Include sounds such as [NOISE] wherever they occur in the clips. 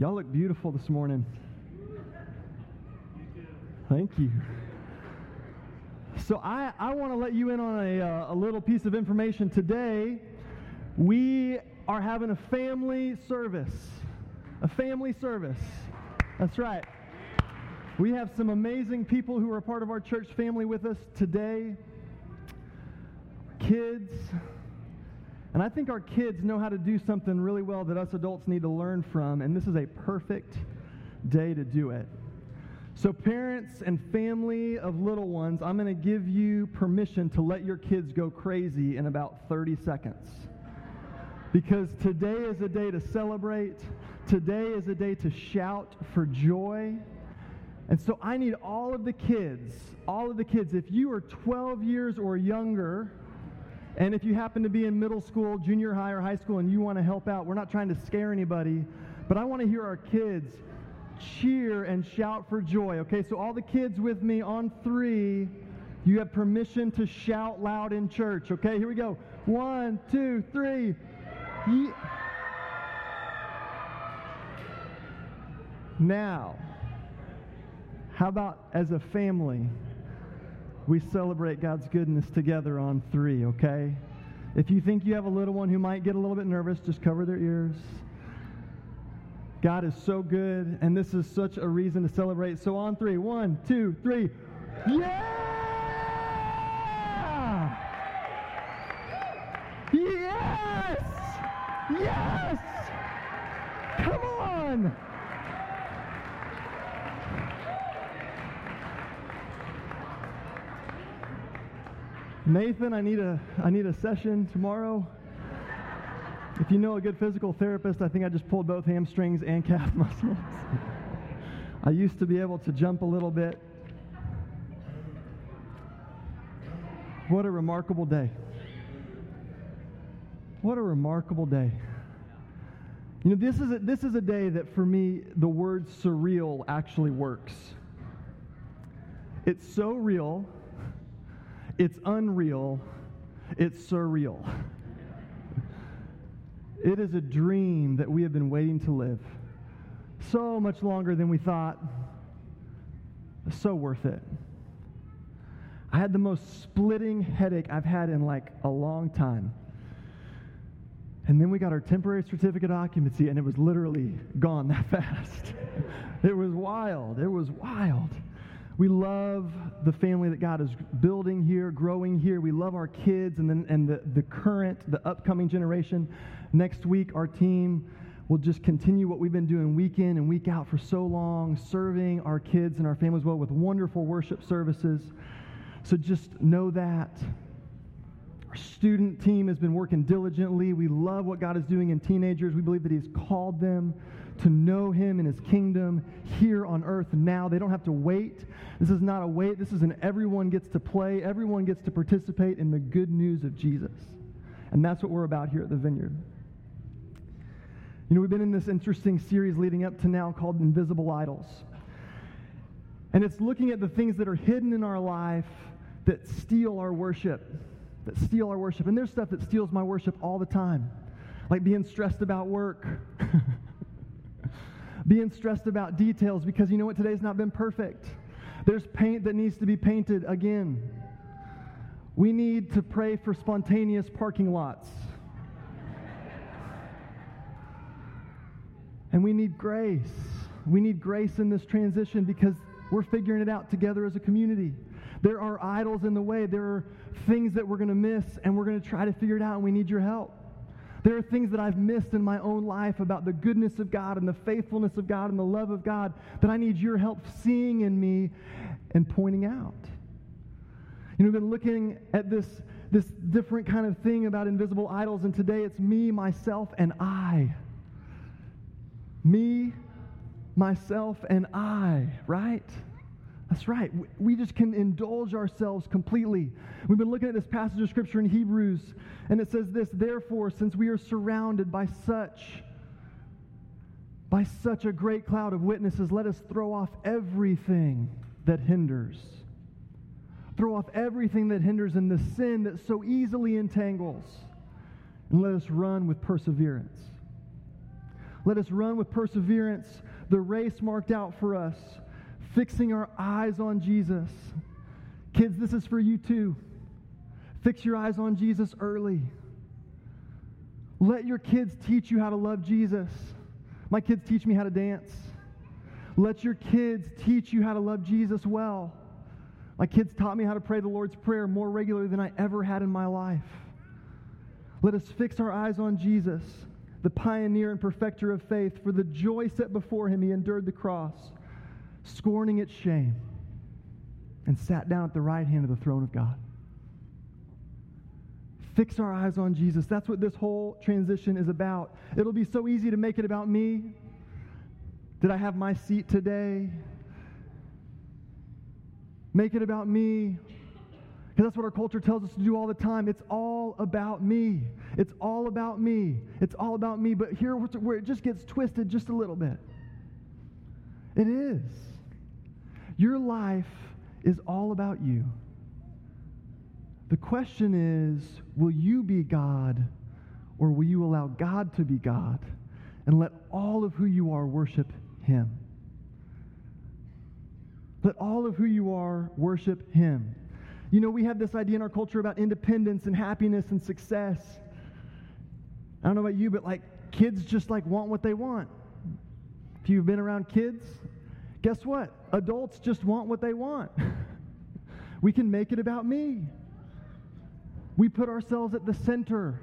Y'all look beautiful this morning. Thank you. So, I, I want to let you in on a, uh, a little piece of information. Today, we are having a family service. A family service. That's right. We have some amazing people who are part of our church family with us today. Kids. And I think our kids know how to do something really well that us adults need to learn from, and this is a perfect day to do it. So, parents and family of little ones, I'm going to give you permission to let your kids go crazy in about 30 seconds. Because today is a day to celebrate, today is a day to shout for joy. And so I need all of the kids, all of the kids, if you are 12 years or younger, and if you happen to be in middle school, junior high, or high school and you want to help out, we're not trying to scare anybody, but I want to hear our kids cheer and shout for joy. Okay, so all the kids with me on three, you have permission to shout loud in church. Okay, here we go. One, two, three. Now, how about as a family, we celebrate God's goodness together on three, okay? If you think you have a little one who might get a little bit nervous, just cover their ears. God is so good, and this is such a reason to celebrate. So on three, one, two, three. Yeah! Yes! Yes! Come on! Nathan, I need a I need a session tomorrow. If you know a good physical therapist, I think I just pulled both hamstrings and calf [LAUGHS] muscles. I used to be able to jump a little bit. What a remarkable day. What a remarkable day. You know, this is a, this is a day that for me, the word surreal actually works. It's so real it's unreal. It's surreal. It is a dream that we have been waiting to live so much longer than we thought. So worth it. I had the most splitting headache I've had in like a long time. And then we got our temporary certificate of occupancy, and it was literally gone that [LAUGHS] fast. it was wild. It was wild. We love the family that God is building here, growing here. We love our kids and, and the, the current, the upcoming generation. Next week, our team will just continue what we've been doing week in and week out for so long, serving our kids and our families well with wonderful worship services. So just know that. Our student team has been working diligently. We love what God is doing in teenagers. We believe that He's called them to know Him and His kingdom here on earth now. They don't have to wait. This is not a wait. This is an everyone gets to play, everyone gets to participate in the good news of Jesus. And that's what we're about here at the Vineyard. You know, we've been in this interesting series leading up to now called Invisible Idols. And it's looking at the things that are hidden in our life that steal our worship, that steal our worship. And there's stuff that steals my worship all the time, like being stressed about work. [LAUGHS] being stressed about details because you know what? Today's not been perfect. There's paint that needs to be painted again. We need to pray for spontaneous parking lots. and we need grace. We need grace in this transition because we're figuring it out together as a community. There are idols in the way. There are things that we're going to miss, and we're going to try to figure it out, and we need your help. There are things that I've missed in my own life about the goodness of God and the faithfulness of God and the love of God that I need your help seeing in me and pointing out. You know, we've been looking at this, this different kind of thing about invisible idols, and today it's me, myself, and I. Me, myself, and I, right? That's right. We just can indulge ourselves completely. We've been looking at this passage of Scripture in Hebrews, and it says this Therefore, since we are surrounded by such by such a great cloud of witnesses, let us throw off everything that hinders. Throw off everything that hinders and the sin that so easily entangles, and let us run with perseverance Let us run with perseverance the race marked out for us, fixing our eyes on Jesus. Kids, this is for you too. Fix your eyes on Jesus early. Let your kids teach you how to love Jesus. My kids teach me how to dance. Let your kids teach you how to love Jesus well. My kids taught me how to pray the Lord's Prayer more regularly than I ever had in my life. Let us fix our eyes on Jesus, the pioneer and perfecter of faith. For the joy set before him, he endured the cross, scorning its shame, and sat down at the right hand of the throne of God. Fix our eyes on Jesus. That's what this whole transition is about. It'll be so easy to make it about me. Did I have my seat today? Make it about me. Because that's what our culture tells us to do all the time. It's all about me. It's all about me. It's all about me. But here, where it just gets twisted just a little bit. It is. Your life is all about you. The question is will you be God or will you allow God to be God and let all of who you are worship Him? Let all of who you are worship Him. You know, we have this idea in our culture about independence and happiness and success. I don't know about you, but like kids just like want what they want. If you've been around kids, guess what? Adults just want what they want. [LAUGHS] we can make it about me. We put ourselves at the center.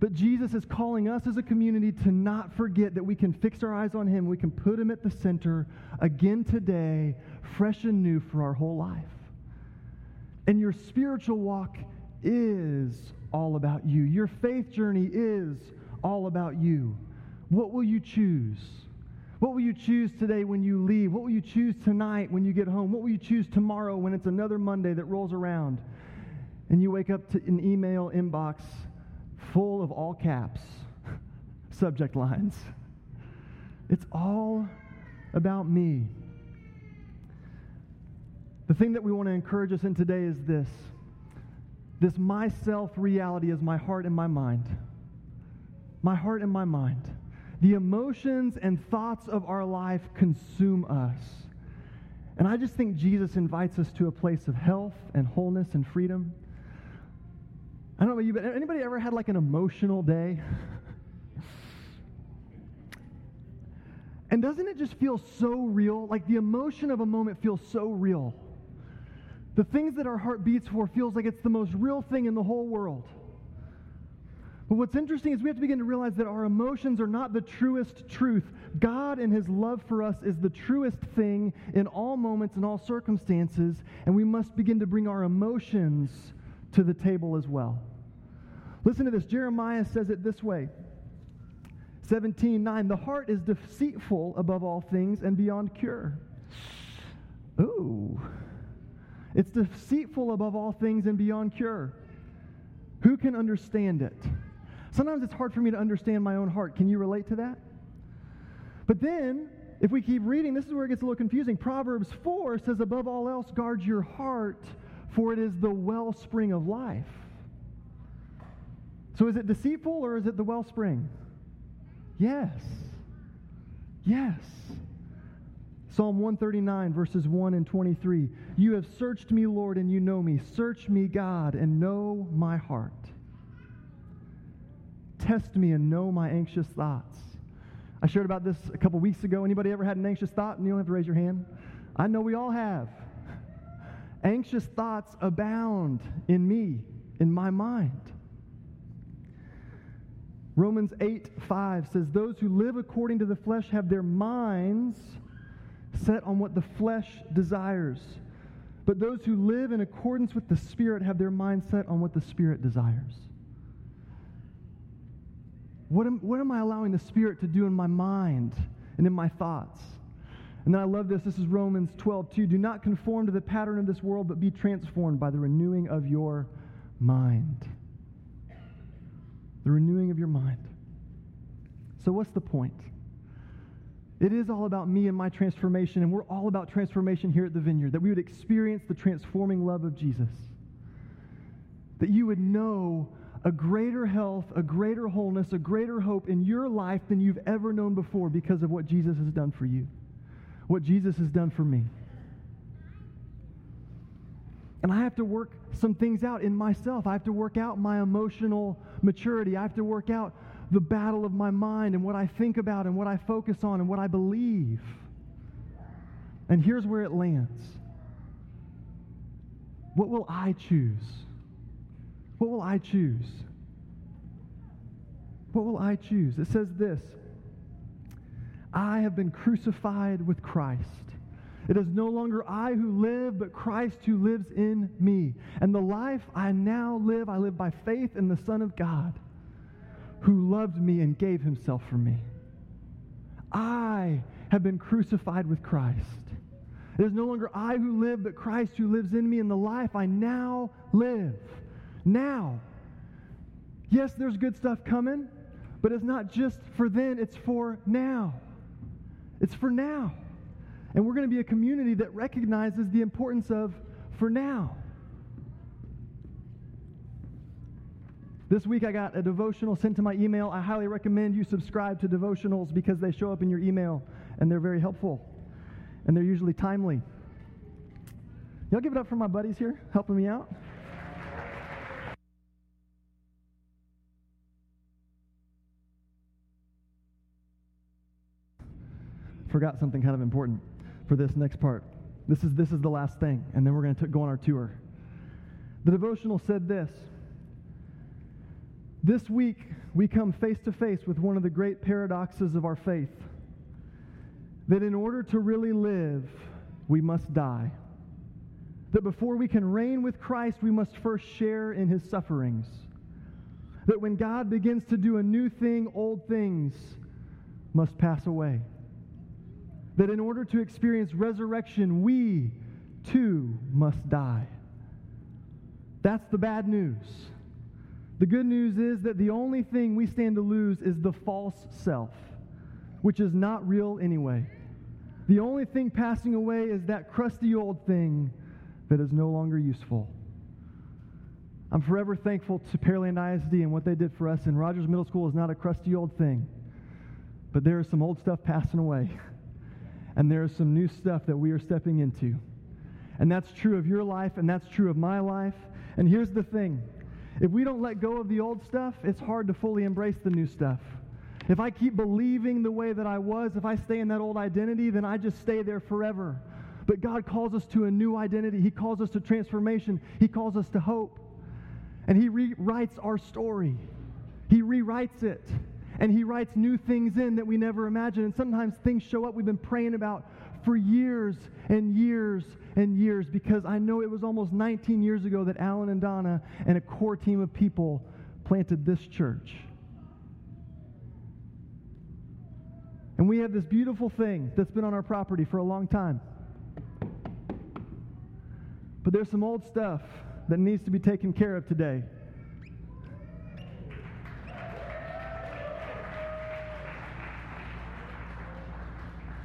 But Jesus is calling us as a community to not forget that we can fix our eyes on Him. We can put Him at the center again today, fresh and new for our whole life. And your spiritual walk is all about you. Your faith journey is all about you. What will you choose? What will you choose today when you leave? What will you choose tonight when you get home? What will you choose tomorrow when it's another Monday that rolls around and you wake up to an email inbox full of all caps [LAUGHS] subject lines? It's all about me. The thing that we want to encourage us in today is this this myself reality is my heart and my mind. My heart and my mind. The emotions and thoughts of our life consume us. And I just think Jesus invites us to a place of health and wholeness and freedom. I don't know about you, but anybody ever had like an emotional day? and doesn't it just feel so real? Like the emotion of a moment feels so real. The things that our heart beats for feels like it's the most real thing in the whole world. But what's interesting is we have to begin to realize that our emotions are not the truest truth. God and His love for us is the truest thing in all moments and all circumstances, and we must begin to bring our emotions to the table as well. Listen to this. Jeremiah says it this way 17 9. The heart is deceitful above all things and beyond cure. Ooh. It's deceitful above all things and beyond cure. Who can understand it? Sometimes it's hard for me to understand my own heart. Can you relate to that? But then, if we keep reading, this is where it gets a little confusing. Proverbs 4 says, Above all else, guard your heart, for it is the wellspring of life. So is it deceitful or is it the wellspring? Yes. Yes. Psalm 139, verses 1 and 23. You have searched me, Lord, and you know me. Search me, God, and know my heart. Test me and know my anxious thoughts. I shared about this a couple weeks ago. Anybody ever had an anxious thought? And you don't have to raise your hand. I know we all have. Anxious thoughts abound in me, in my mind. Romans 8 5 says, Those who live according to the flesh have their minds set on what the flesh desires. But those who live in accordance with the Spirit have their mind set on what the Spirit desires. What am, what am I allowing the Spirit to do in my mind and in my thoughts? And then I love this. This is Romans 12, 2. Do not conform to the pattern of this world, but be transformed by the renewing of your mind. The renewing of your mind. So, what's the point? It is all about me and my transformation, and we're all about transformation here at the Vineyard, that we would experience the transforming love of Jesus. That you would know a greater health, a greater wholeness, a greater hope in your life than you've ever known before because of what Jesus has done for you, what Jesus has done for me. And I have to work some things out in myself. I have to work out my emotional maturity. I have to work out the battle of my mind and what I think about and what I focus on and what I believe. And here's where it lands. What will I choose? What will I choose? What will I choose? It says this I have been crucified with Christ. It is no longer I who live, but Christ who lives in me. And the life I now live, I live by faith in the Son of God who loved me and gave himself for me. I have been crucified with Christ. It is no longer I who live, but Christ who lives in me. And the life I now live, now. Yes, there's good stuff coming, but it's not just for then, it's for now. It's for now. And we're going to be a community that recognizes the importance of for now. This week I got a devotional sent to my email. I highly recommend you subscribe to devotionals because they show up in your email and they're very helpful and they're usually timely. Y'all give it up for my buddies here helping me out. Forgot something kind of important for this next part. This is, this is the last thing, and then we're going to go on our tour. The devotional said this This week, we come face to face with one of the great paradoxes of our faith that in order to really live, we must die. That before we can reign with Christ, we must first share in his sufferings. That when God begins to do a new thing, old things must pass away that in order to experience resurrection, we too must die. That's the bad news. The good news is that the only thing we stand to lose is the false self, which is not real anyway. The only thing passing away is that crusty old thing that is no longer useful. I'm forever thankful to Pearland ISD and what they did for us, and Rogers Middle School is not a crusty old thing, but there is some old stuff passing away. [LAUGHS] and there is some new stuff that we are stepping into. And that's true of your life, and that's true of my life. And here's the thing if we don't let go of the old stuff, it's hard to fully embrace the new stuff. If I keep believing the way that I was, if I stay in that old identity, then I just stay there forever. But God calls us to a new identity. He calls us to transformation. He calls us to hope. And He rewrites our story. He rewrites it and He writes new things in that we never imagined. And sometimes things show up we've been praying about for years and years and years because I know it was almost 19 years ago that Alan and Donna and a core team of people planted this church. And we have this beautiful thing that's been on our property for a long time. But there's some old stuff that needs to be taken care of today.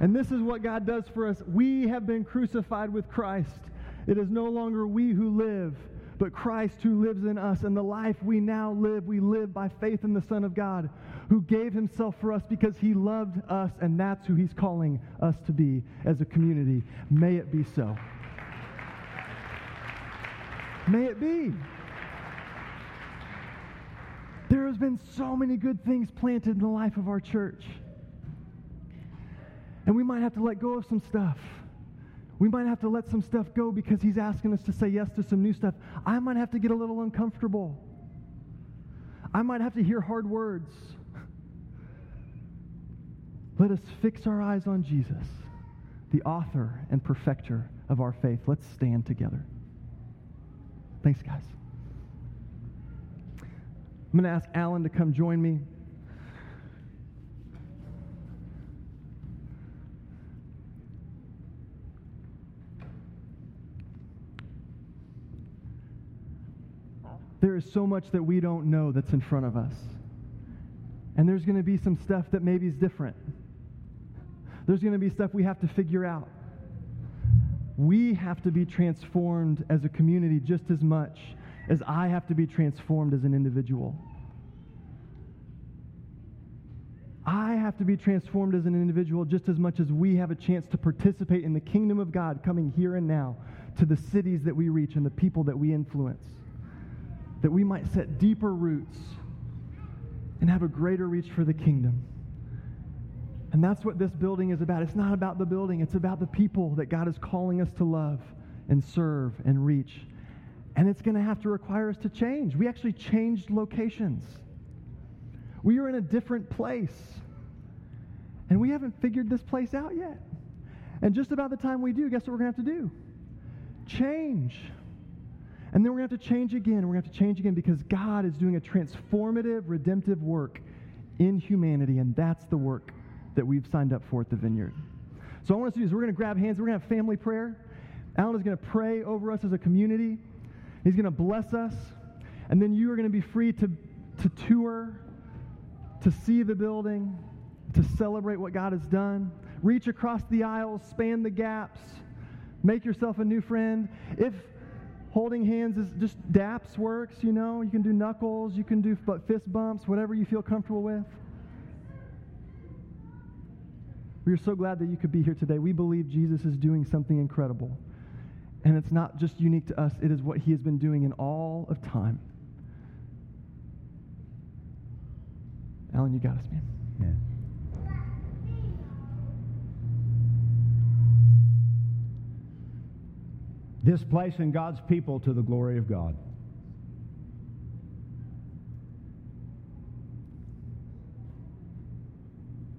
And this is what God does for us. We have been crucified with Christ. It is no longer we who live, but Christ who lives in us. And the life we now live, we live by faith in the Son of God, who gave himself for us because he loved us, and that's who he's calling us to be as a community. May it be so. May it be. There has been so many good things planted in the life of our church. And we might have to let go of some stuff. We might have to let some stuff go because he's asking us to say yes to some new stuff. I might have to get a little uncomfortable. I might have to hear hard words. Let us fix our eyes on Jesus, the author and perfecter of our faith. Let's stand together. Thanks, guys. I'm going to ask Alan to come join me. There is so much that we don't know that's in front of us. And there's going to be some stuff that maybe is different. There's going to be stuff we have to figure out. We have to be transformed as a community just as much as I have to be transformed as an individual. I have to be transformed as an individual just as much as we have a chance to participate in the kingdom of God coming here and now to the cities that we reach and the people that we influence. That we might set deeper roots and have a greater reach for the kingdom. And that's what this building is about. It's not about the building, it's about the people that God is calling us to love and serve and reach. And it's going to have to require us to change. We actually changed locations. We are in a different place. And we haven't figured this place out yet. And just about the time we do, guess what we're going to have to do? Change. And then we're going to have to change again. We're going to have to change again because God is doing a transformative, redemptive work in humanity. And that's the work that we've signed up for at the Vineyard. So I want us to do is we're going to grab hands. We're going to have family prayer. Alan is going to pray over us as a community. He's going to bless us. And then you are going to be free to, to tour, to see the building, to celebrate what God has done. Reach across the aisles, span the gaps, make yourself a new friend. If holding hands is just daps works, you know, you can do knuckles, you can do but fist bumps, whatever you feel comfortable with. We are so glad that you could be here today. We believe Jesus is doing something incredible. And it's not just unique to us, it is what he has been doing in all of time. Alan, you got us, man. This place and God's people to the glory of God.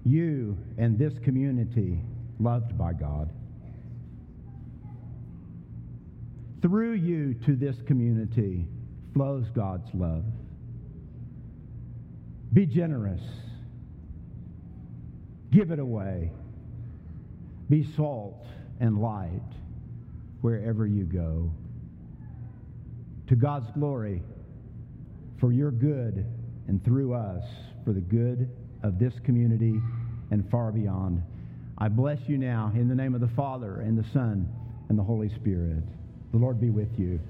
You and this community loved by God. Through you to this community flows God's love. Be generous. Give it away. Be salt and light wherever you go. To God's glory, for your good, and through us, for the good of this community and far beyond. I bless you now in the name of the Father, and the Son, and the Holy Spirit. The Lord be with you.